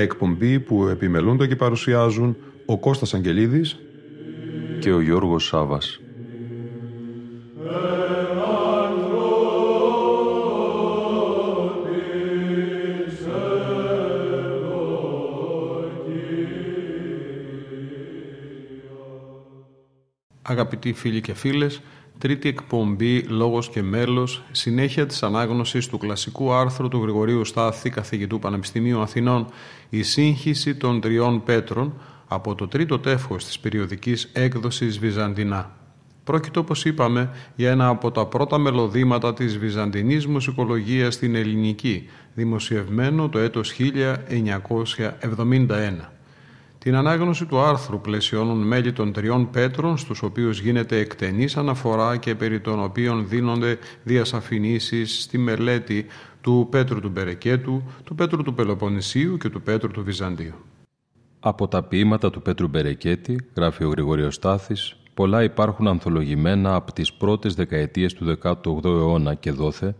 Μια εκπομπή που επιμελούνται και παρουσιάζουν ο Κώστας Αγγελίδης και ο Γιώργος Σάβας. Αγαπητοί φίλοι και φίλες, τρίτη εκπομπή «Λόγος και μέλος», συνέχεια της ανάγνωσης του κλασικού άρθρου του Γρηγορίου Στάθη, καθηγητού Πανεπιστημίου Αθηνών «Η σύγχυση των τριών πέτρων» από το τρίτο τεύχος της περιοδικής έκδοσης Βυζαντινά. Πρόκειται, όπως είπαμε, για ένα από τα πρώτα μελωδήματα της βυζαντινής μουσικολογίας στην ελληνική, δημοσιευμένο το έτος 1971. Την ανάγνωση του άρθρου πλαισιώνουν μέλη των τριών πέτρων, στους οποίους γίνεται εκτενής αναφορά και περί των οποίων δίνονται διασαφηνίσεις στη μελέτη του Πέτρου του Μπερεκέτου, του Πέτρου του Πελοποννησίου και του Πέτρου του Βυζαντίου. Από τα ποίηματα του Πέτρου Μπερεκέτη, γράφει ο Γρηγοριος Στάθης, πολλά υπάρχουν ανθολογημένα από τις πρώτες δεκαετίες του 18ου αιώνα και δόθε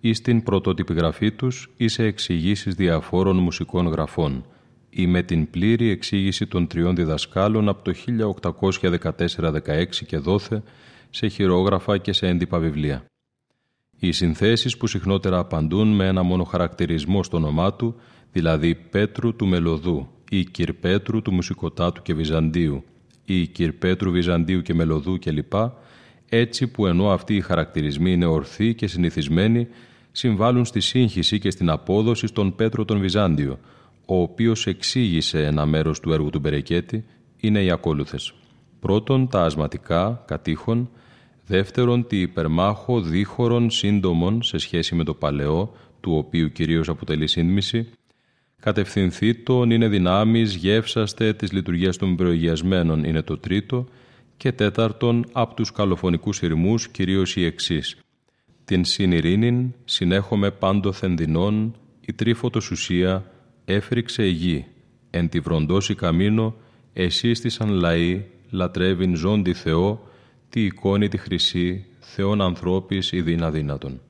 ή στην πρωτότυπη γραφή τους ή σε εξηγήσεις διαφόρων μουσικών γραφών – ή με την πλήρη εξήγηση των τριών διδασκάλων από το 1814-16 και δόθε σε χειρόγραφα και σε έντυπα βιβλία. Οι συνθέσεις που συχνότερα απαντούν με ένα μόνο χαρακτηρισμό στο όνομά του, δηλαδή Πέτρου του Μελωδού ή Κυρπέτρου του Μουσικοτάτου και Βυζαντίου ή Κυρπέτρου Βυζαντίου και Μελωδού κλπ, έτσι που ενώ αυτοί οι χαρακτηρισμοί είναι ορθοί και συνηθισμένοι, συμβάλλουν στη σύγχυση και στην απόδοση στον Πέτρο τον Βυζάντιο, ο οποίος εξήγησε ένα μέρος του έργου του Μπερεκέτη, είναι οι ακόλουθες. Πρώτον, τα ασματικά, κατήχων, δεύτερον, τη υπερμάχο δίχωρων σύντομων σε σχέση με το παλαιό, του οποίου κυρίως αποτελεί σύνμηση, κατευθυνθήτων είναι δυνάμεις γεύσαστε της λειτουργίας των προηγιασμένων είναι το τρίτο και τέταρτον από τους καλοφωνικούς ηρμούς κυρίως η εξής. Την συνειρήνην συνέχομαι πάντοθεν δεινών, η τρίφωτος ουσία, έφρυξε η γη, εν τη βροντώσει καμίνο, εσύστησαν λαοί, λατρεύειν ζώντι Θεό, τη εικόνη τη χρυσή, Θεόν ανθρώπης η δύνατον.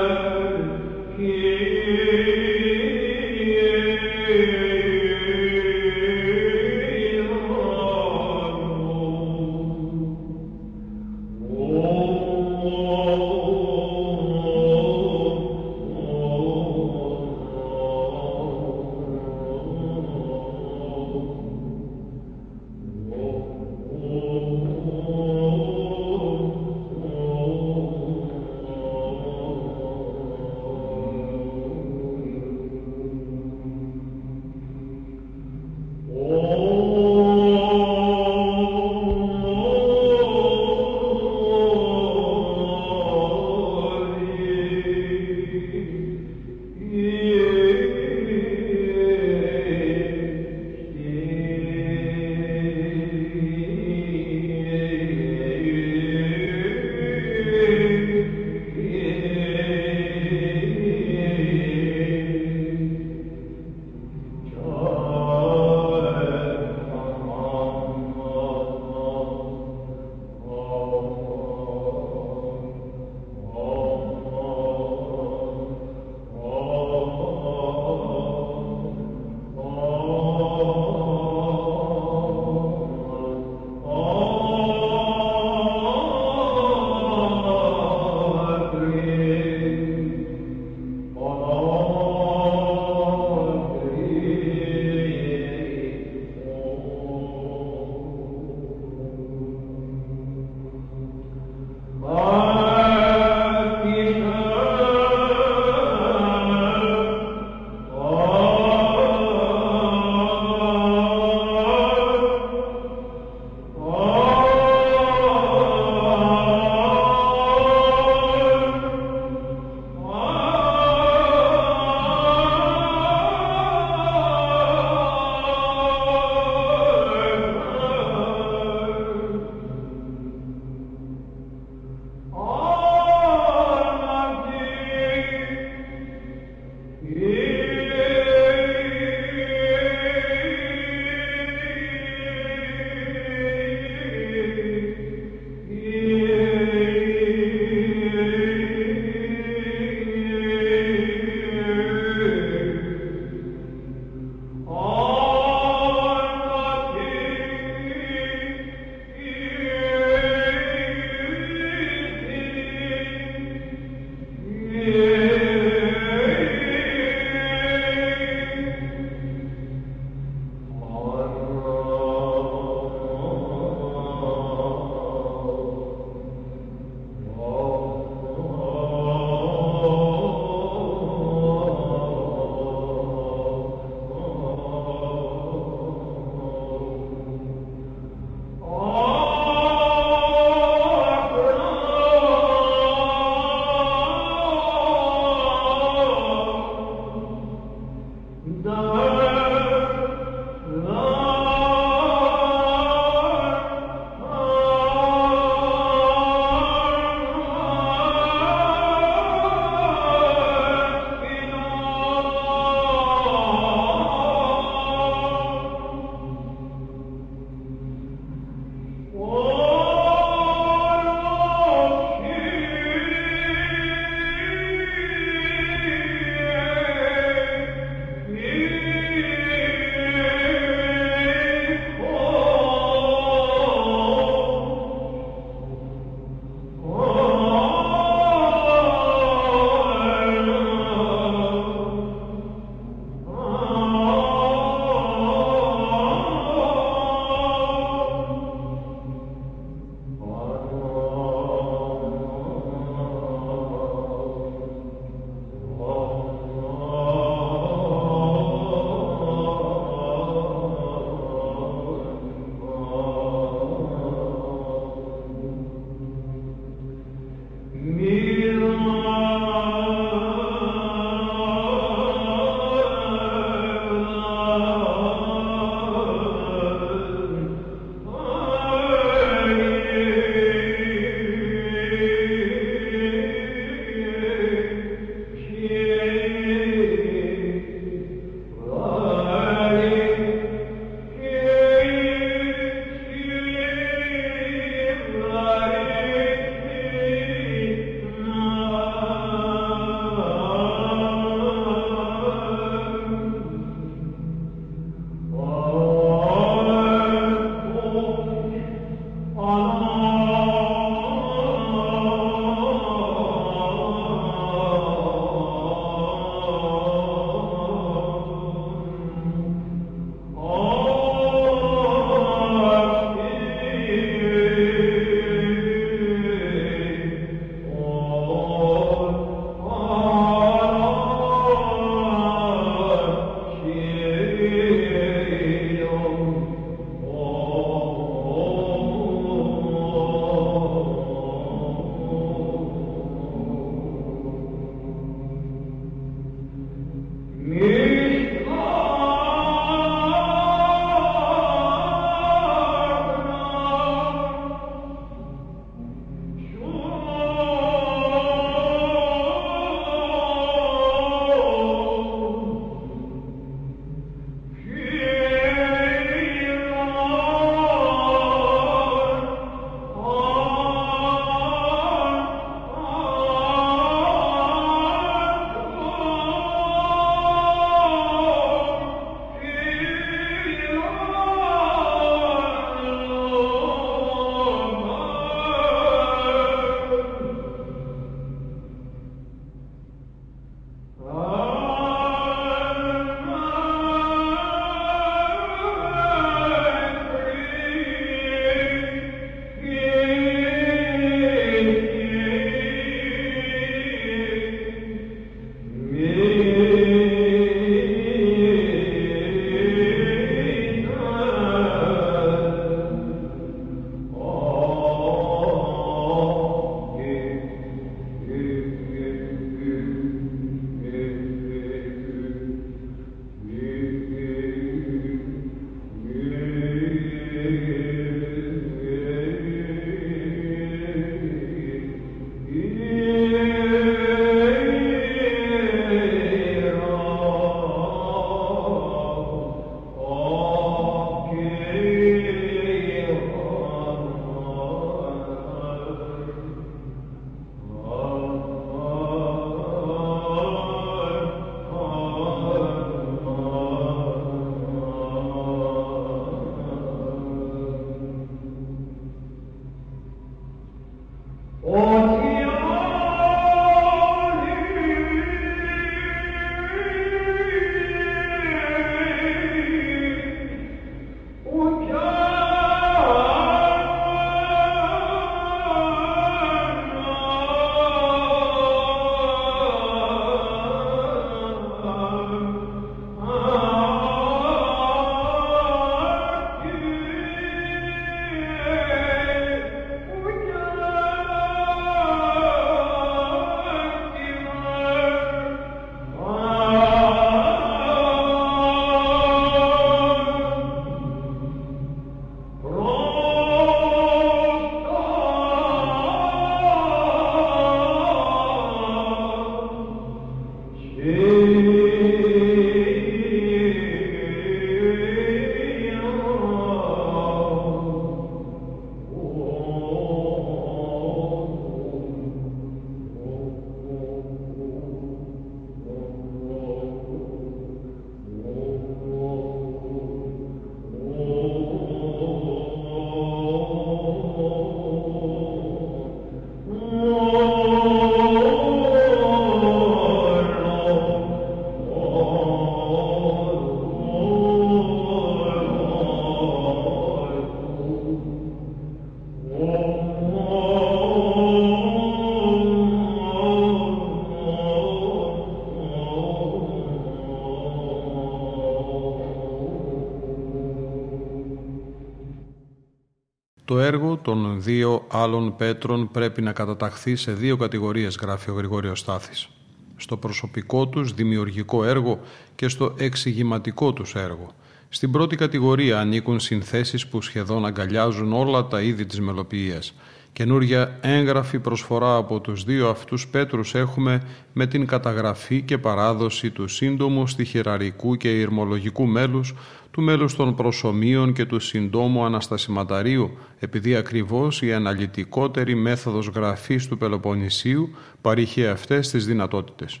Των δύο άλλων Πέτρων πρέπει να καταταχθεί σε δύο κατηγορίες, γράφει ο Γρηγόριος Στάθης. Στο προσωπικό τους δημιουργικό έργο και στο εξηγηματικό τους έργο. Στην πρώτη κατηγορία ανήκουν συνθέσεις που σχεδόν αγκαλιάζουν όλα τα είδη της μελοποιίας. Καινούρια έγγραφη προσφορά από τους δύο αυτούς Πέτρους έχουμε με την καταγραφή και παράδοση του σύντομου στοιχεραρικού και ηρμολογικού μέλους του μέλους των προσωμείων και του συντόμου Αναστασιματαρίου, επειδή ακριβώς η αναλυτικότερη μέθοδος γραφής του Πελοποννησίου παρήχε αυτές τις δυνατότητες.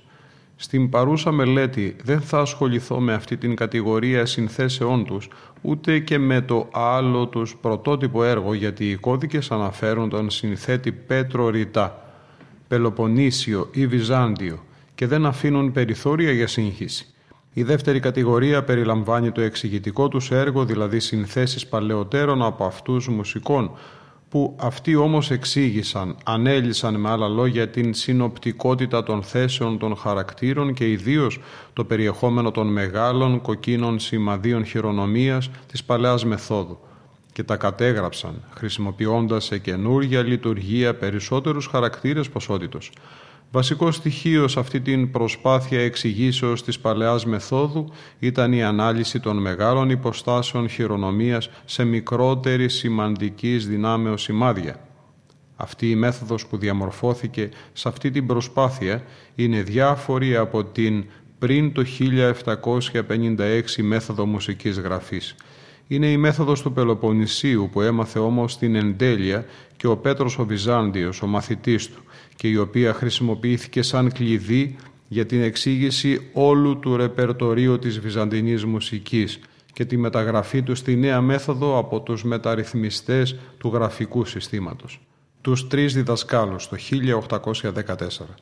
Στην παρούσα μελέτη δεν θα ασχοληθώ με αυτή την κατηγορία συνθέσεών τους, ούτε και με το άλλο τους πρωτότυπο έργο, γιατί οι κώδικες αναφέρουν τον συνθέτη Πέτρο Ρητά, Πελοποννήσιο ή Βυζάντιο και δεν αφήνουν περιθώρια για σύγχυση. Η δεύτερη κατηγορία περιλαμβάνει το εξηγητικό τους έργο, δηλαδή συνθέσεις παλαιότερων από αυτούς μουσικών, που αυτοί όμως εξήγησαν, ανέλησαν με άλλα λόγια την συνοπτικότητα των θέσεων των χαρακτήρων και ιδίως το περιεχόμενο των μεγάλων κοκκίνων σημαδίων χειρονομίας της παλαιάς μεθόδου και τα κατέγραψαν χρησιμοποιώντας σε καινούργια λειτουργία περισσότερους χαρακτήρες ποσότητος. Βασικό στοιχείο σε αυτή την προσπάθεια εξηγήσεως της παλαιάς μεθόδου ήταν η ανάλυση των μεγάλων υποστάσεων χειρονομίας σε μικρότερη σημαντικής δυνάμεως σημάδια. Αυτή η μέθοδος που διαμορφώθηκε σε αυτή την προσπάθεια είναι διάφορη από την πριν το 1756 μέθοδο μουσικής γραφής. Είναι η μέθοδος του Πελοποννησίου που έμαθε όμως την εντέλεια και ο Πέτρος ο Βυζάντιος, ο μαθητής του, και η οποία χρησιμοποιήθηκε σαν κλειδί για την εξήγηση όλου του ρεπερτορίου της βυζαντινής μουσικής και τη μεταγραφή του στη νέα μέθοδο από τους μεταρρυθμιστές του γραφικού συστήματος. Τους τρεις διδασκάλους το 1814.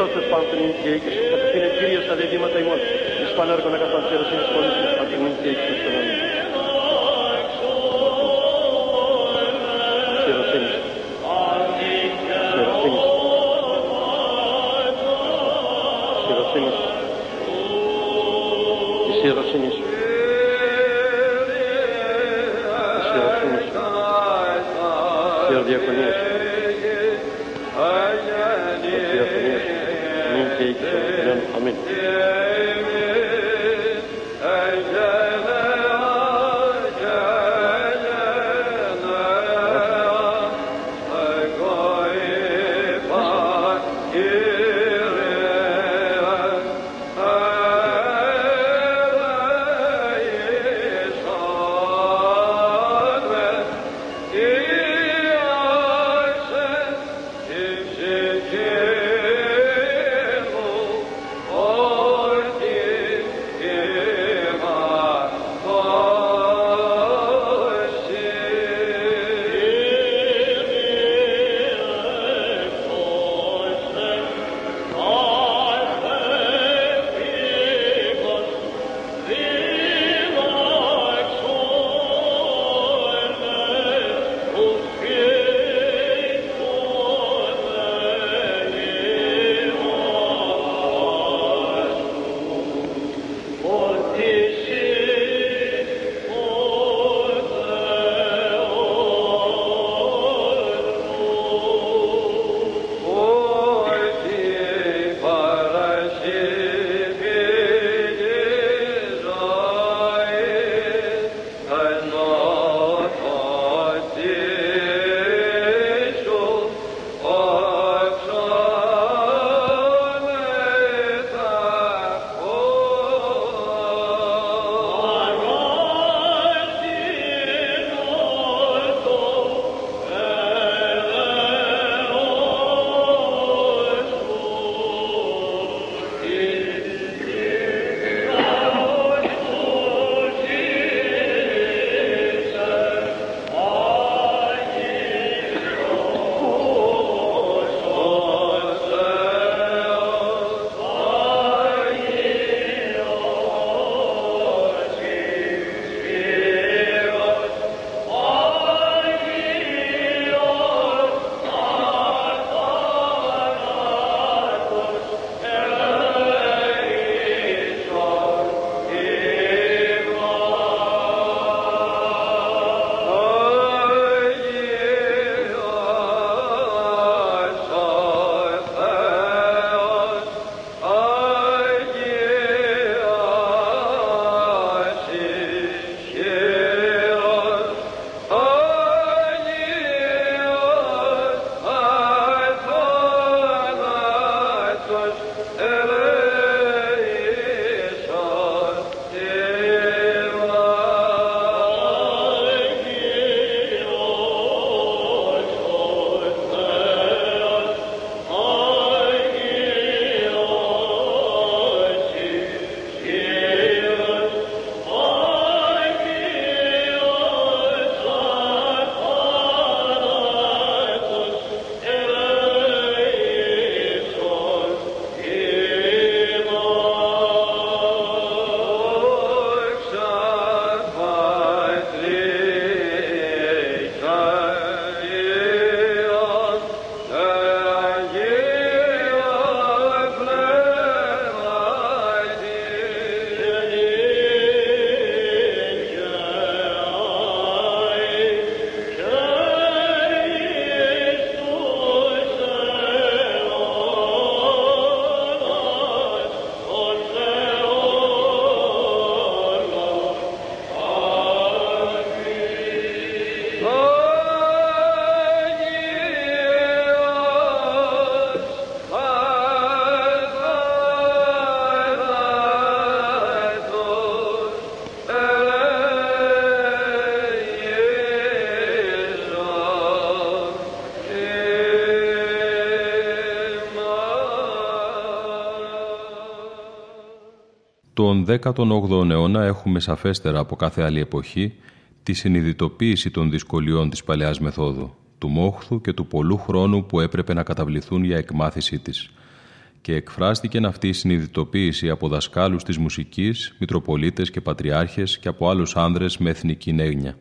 Този спанцирен тейк, като финансирия са дедимата има, и спанер го на капанцира си, спанцирен тейк, 18ο αιώνα έχουμε σαφέστερα από κάθε άλλη εποχή τη συνειδητοποίηση των δυσκολιών της παλαιάς μεθόδου, του μόχθου και του πολλού χρόνου που έπρεπε να καταβληθούν για εκμάθησή της. Και εκφράστηκε αυτή η συνειδητοποίηση από δασκάλους της μουσικής, μητροπολίτες και πατριάρχες και από άλλους άνδρες με εθνική νέγνια.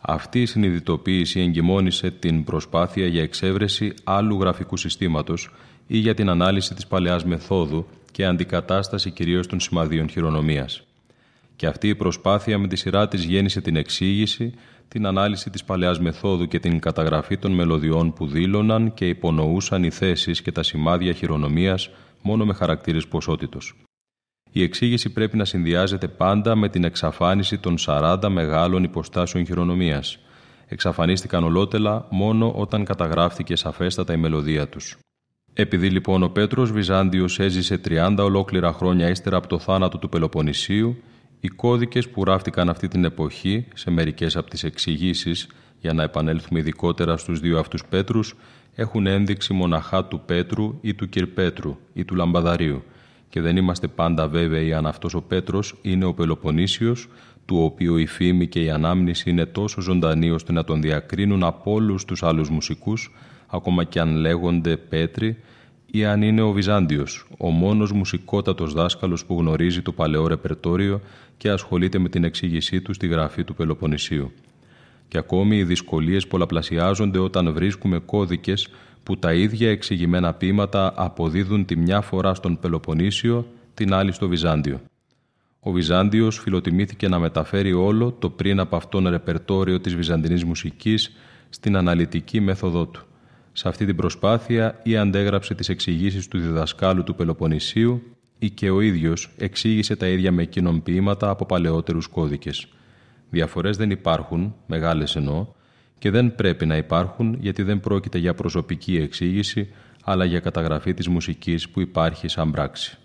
Αυτή η συνειδητοποίηση εγκυμόνησε την προσπάθεια για εξέβρεση άλλου γραφικού συστήματος ή για την ανάλυση της παλαιάς μεθόδου και αντικατάσταση κυρίως των σημαδίων χειρονομίας. Και αυτή η προσπάθεια με τη σειρά της γέννησε την εξήγηση, την ανάλυση της παλαιάς μεθόδου και την καταγραφή των μελωδιών που δήλωναν και υπονοούσαν οι θέσεις και τα σημάδια χειρονομίας μόνο με χαρακτήρες ποσότητος. Η εξήγηση πρέπει να συνδυάζεται πάντα με την εξαφάνιση των 40 μεγάλων υποστάσεων χειρονομίας. Εξαφανίστηκαν ολότελα μόνο όταν καταγράφτηκε σαφέστατα η μελωδία τους. Επειδή λοιπόν ο Πέτρος Βυζάντιος έζησε 30 ολόκληρα χρόνια ύστερα από το θάνατο του Πελοποννησίου, οι κώδικες που ράφτηκαν αυτή την εποχή σε μερικές από τις εξηγήσεις για να επανέλθουμε ειδικότερα στους δύο αυτούς Πέτρους, έχουν ένδειξη μοναχά του Πέτρου ή του Κυρπέτρου ή του Λαμπαδαρίου. Και δεν είμαστε πάντα βέβαιοι αν αυτός ο Πέτρος είναι ο Πελοποννήσιος, του οποίου η φήμη και η ανάμνηση είναι τόσο ζωντανή ώστε να τον διακρίνουν από όλους τους άλλους μουσικούς, ακόμα και αν λέγονται Πέτροι, ή αν είναι ο Βυζάντιος, ο μόνος μουσικότατος δάσκαλος που γνωρίζει το παλαιό ρεπερτόριο και ασχολείται με την εξήγησή του στη γραφή του Πελοποννησίου. Και ακόμη οι δυσκολίες πολλαπλασιάζονται όταν βρίσκουμε κώδικες που τα ίδια εξηγημένα ποίηματα αποδίδουν τη μια φορά στον Πελοποννήσιο, την άλλη στο Βυζάντιο. Ο Βυζάντιος φιλοτιμήθηκε να μεταφέρει όλο το πριν από αυτόν ρεπερτόριο της βυζαντινής μουσικής στην αναλυτική μέθοδό του. Σε αυτή την προσπάθεια ή αντέγραψε τις εξηγήσεις του διδασκάλου του Πελοποννησίου ή και ο ίδιος εξήγησε τα ίδια με εκείνον ποίηματα από παλαιότερους κώδικες. Διαφορές δεν υπάρχουν, μεγάλες εννοώ, και δεν πρέπει να υπάρχουν γιατί δεν πρόκειται για προσωπική εξήγηση, αλλά για καταγραφή της μουσικής που υπάρχει σαν πράξη.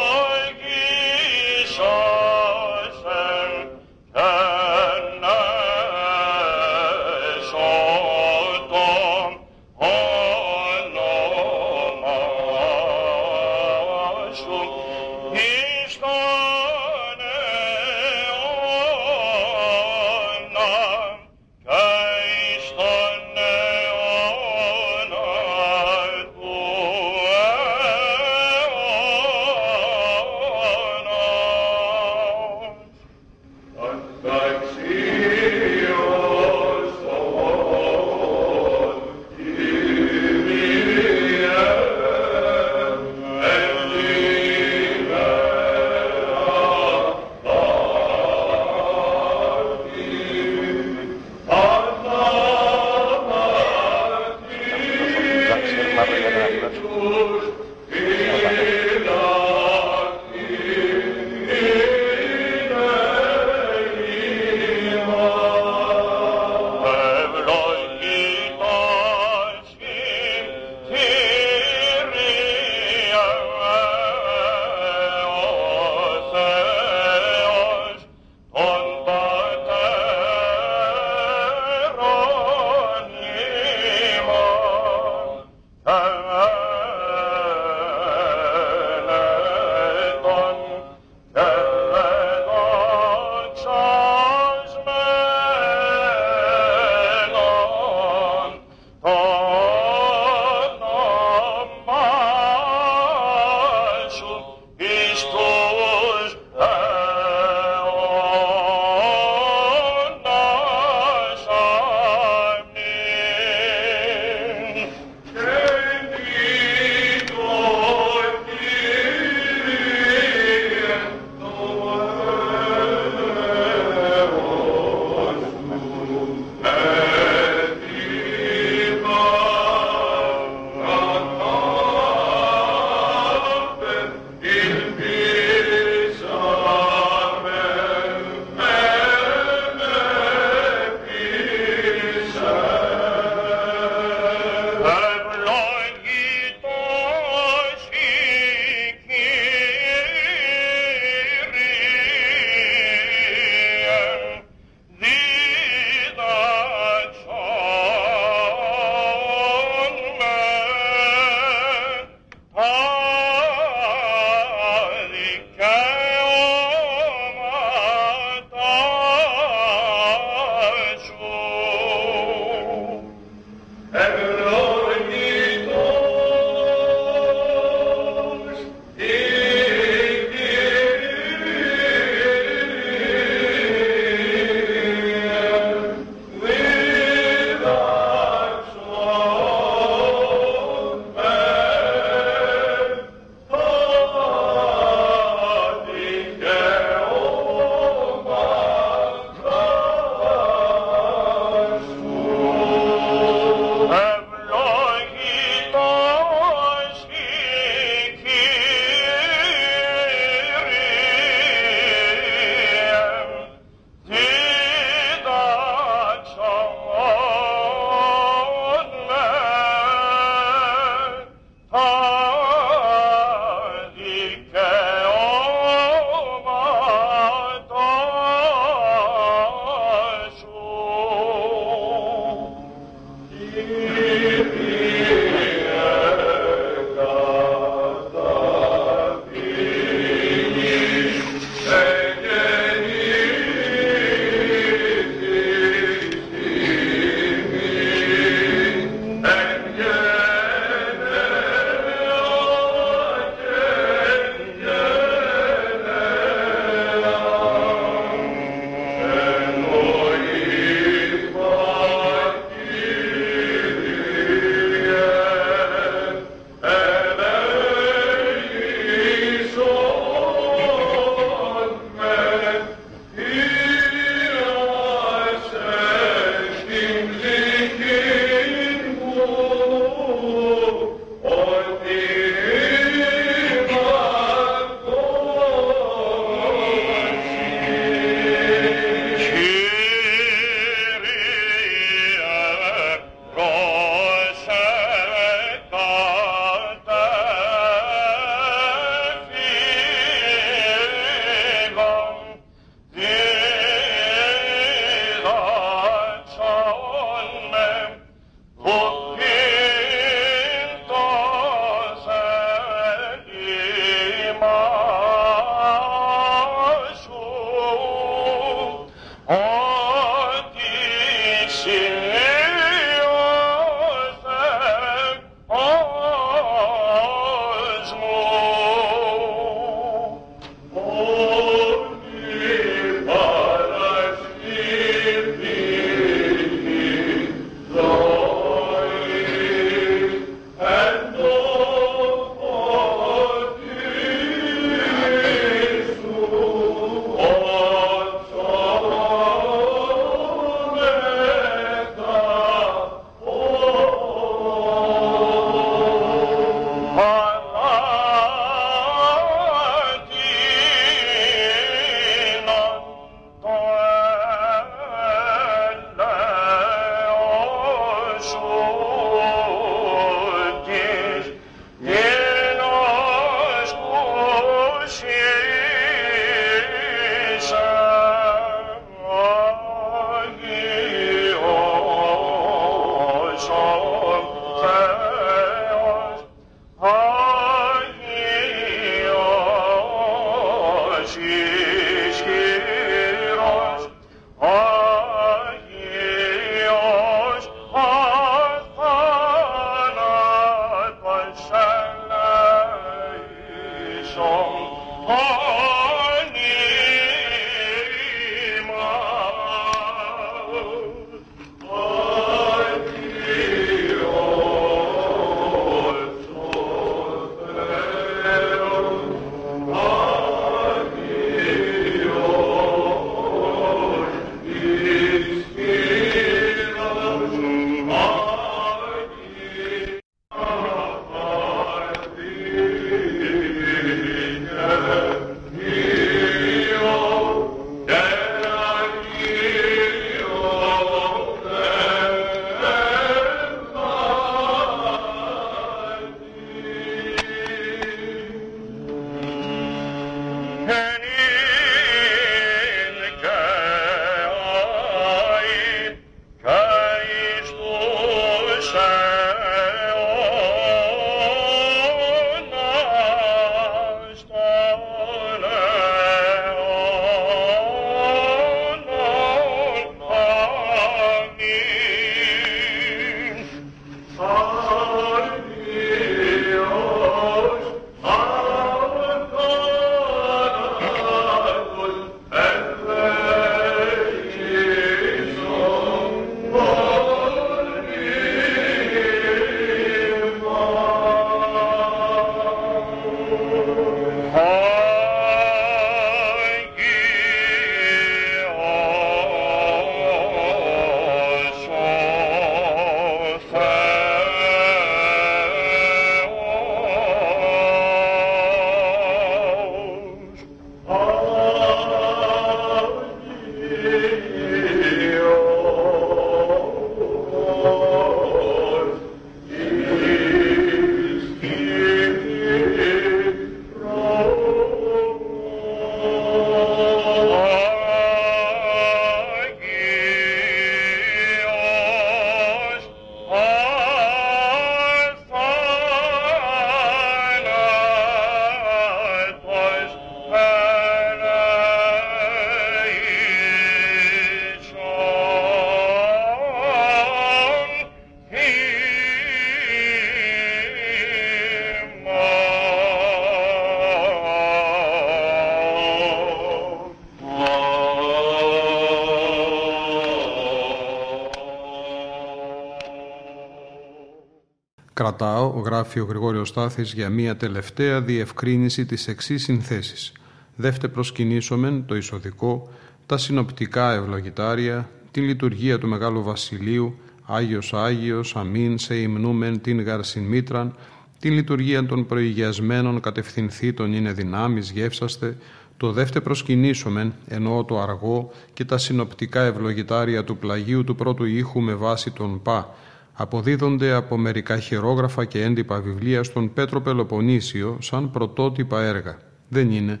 Κρατάω, γράφει ο Γρηγόριος Στάθης, για μία τελευταία διευκρίνηση της εξής συνθέσης. Δεύτε προσκυνήσομεν το εισοδικό, τα συνοπτικά ευλογητάρια, την λειτουργία του Μεγάλου Βασιλείου, Άγιος Άγιος, αμήν, σε υμνούμεν την γαρσιν μήτραν, την λειτουργία των προηγιασμένων κατευθυνθήτων είναι δυνάμεις, γεύσαστε, το δεύτε προσκυνήσομεν, εννοώ το αργό και τα συνοπτικά ευλογητάρια του πλαγίου του πρώτου ήχου με βάση τον πα, αποδίδονται από μερικά χειρόγραφα και έντυπα βιβλία στον Πέτρο Πελοποννήσιο σαν πρωτότυπα έργα. Δεν είναι.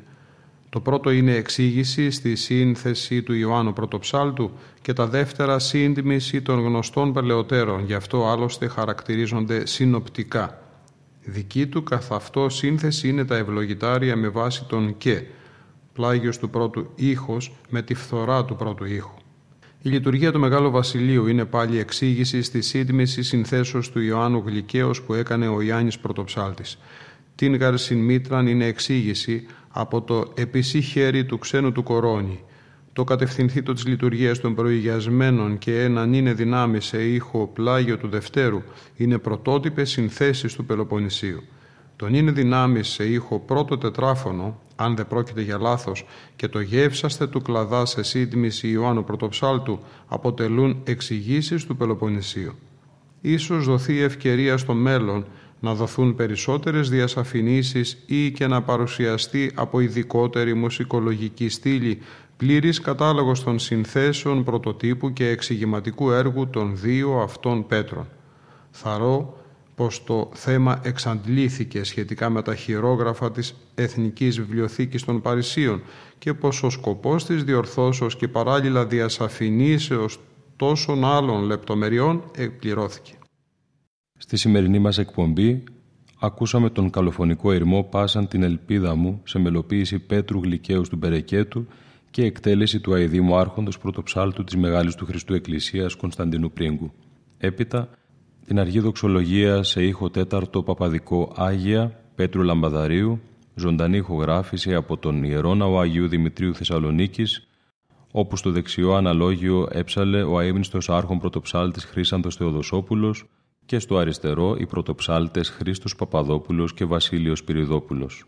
Το πρώτο είναι εξήγηση στη σύνθεση του Ιωάννου Πρωτοψάλτου και τα δεύτερα σύντμηση των γνωστών παλαιότερων, γι' αυτό άλλωστε χαρακτηρίζονται συνοπτικά. Δική του καθ' αυτό σύνθεση είναι τα ευλογητάρια με βάση τον «και», πλάγιος του πρώτου ήχος με τη φθορά του πρώτου ήχου. Η λειτουργία του Μεγάλου Βασιλείου είναι πάλι εξήγηση στη σύντμησης συνθέσεως του Ιωάννου Γλυκαίος που έκανε ο Ιάννης Πρωτοψάλτης. Την Γαρσιν Μήτραν είναι εξήγηση από το «επισή χέρι του ξένου του κορώνη». Το κατευθυνθήτο της λειτουργίας των προηγιασμένων και έναν είναι δυνάμει σε ήχο πλάγιο του Δευτέρου είναι πρωτότυπες συνθέσεις του Πελοποννησίου. Τον είναι δυνάμει σε ήχο πρώτο τετράφωνο αν δεν πρόκειται για λάθος, και το γεύσαστε του κλαδά σε σύντμηση Ιωάννου Πρωτοψάλτου αποτελούν εξηγήσεις του Πελοποννησίου. Ίσως δοθεί ευκαιρία στο μέλλον να δοθούν περισσότερες διασαφηνίσεις ή και να παρουσιαστεί από ειδικότερη μουσικολογική στήλη πλήρης κατάλογος των συνθέσεων πρωτοτύπου και εξηγηματικού έργου των δύο αυτών πέτρων. Θαρώ πως το θέμα εξαντλήθηκε σχετικά με τα χειρόγραφα της Εθνικής Βιβλιοθήκης των Παρισίων και πως ο σκοπός της διορθώσεως και παράλληλα διασαφηνίσεως τόσων άλλων λεπτομεριών εκπληρώθηκε. Στη σημερινή μας εκπομπή ακούσαμε τον καλοφωνικό ερμό «Πάσαν την ελπίδα μου» σε μελοποίηση Πέτρου Γλυκαίου του Μπερεκέτου και εκτέλεση του αηδήμου άρχοντος πρωτοψάλτου της Μεγάλης του Χριστού Εκκλησίας Κωνσταντινού Πρίγκου. Έπειτα, την αργή δοξολογία σε ήχο τέταρτο παπαδικό Άγια Πέτρου Λαμπαδαρίου, ζωντανή ηχογράφηση από τον Ιερό Ναό Αγίου Δημητρίου Θεσσαλονίκης, όπου στο δεξιό αναλόγιο έψαλε ο αείμνηστος άρχον πρωτοψάλτης Χρήσαντος Θεοδοσόπουλος και στο αριστερό οι πρωτοψάλτες Χρήστος Παπαδόπουλος και Βασίλειος Σπυριδόπουλος.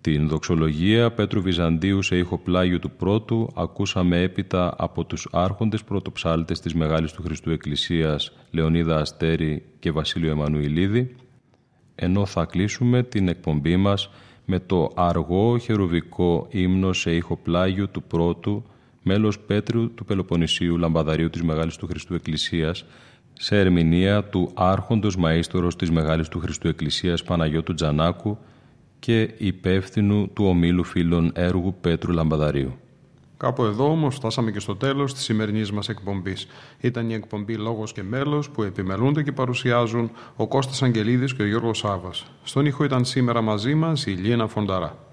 Την δοξολογία Πέτρου Βυζαντίου σε ήχο πλάγιο του πρώτου ακούσαμε έπειτα από τους άρχοντες πρωτοψάλτες της Μεγάλης του Χριστού Εκκλησίας Λεωνίδα Αστέρη και Βασίλειο Εμμανουηλίδη, ενώ θα κλείσουμε την εκπομπή μας με το αργό χερουβικό ύμνο σε ήχο πλάγιο του πρώτου μέλος Πέτρου του Πελοποννησίου Λαμπαδαρίου της Μεγάλης του Χριστού Εκκλησίας σε ερμηνεία του άρχοντος μαΐστορος της Μεγάλης του Χριστού Εκκλησίας Παναγιώτου Τζανάκου και υπεύθυνου του ομίλου φίλων έργου Πέτρου Λαμπαδαρίου. Κάπου εδώ όμως φτάσαμε και στο τέλος της σημερινής μας εκπομπής. Ήταν η εκπομπή «Λόγος και μέλος» που επιμελούνται και παρουσιάζουν ο Κώστας Αγγελίδης και ο Γιώργος Σάβας. Στον ήχο ήταν σήμερα μαζί μας η Λίνα Φονταρά.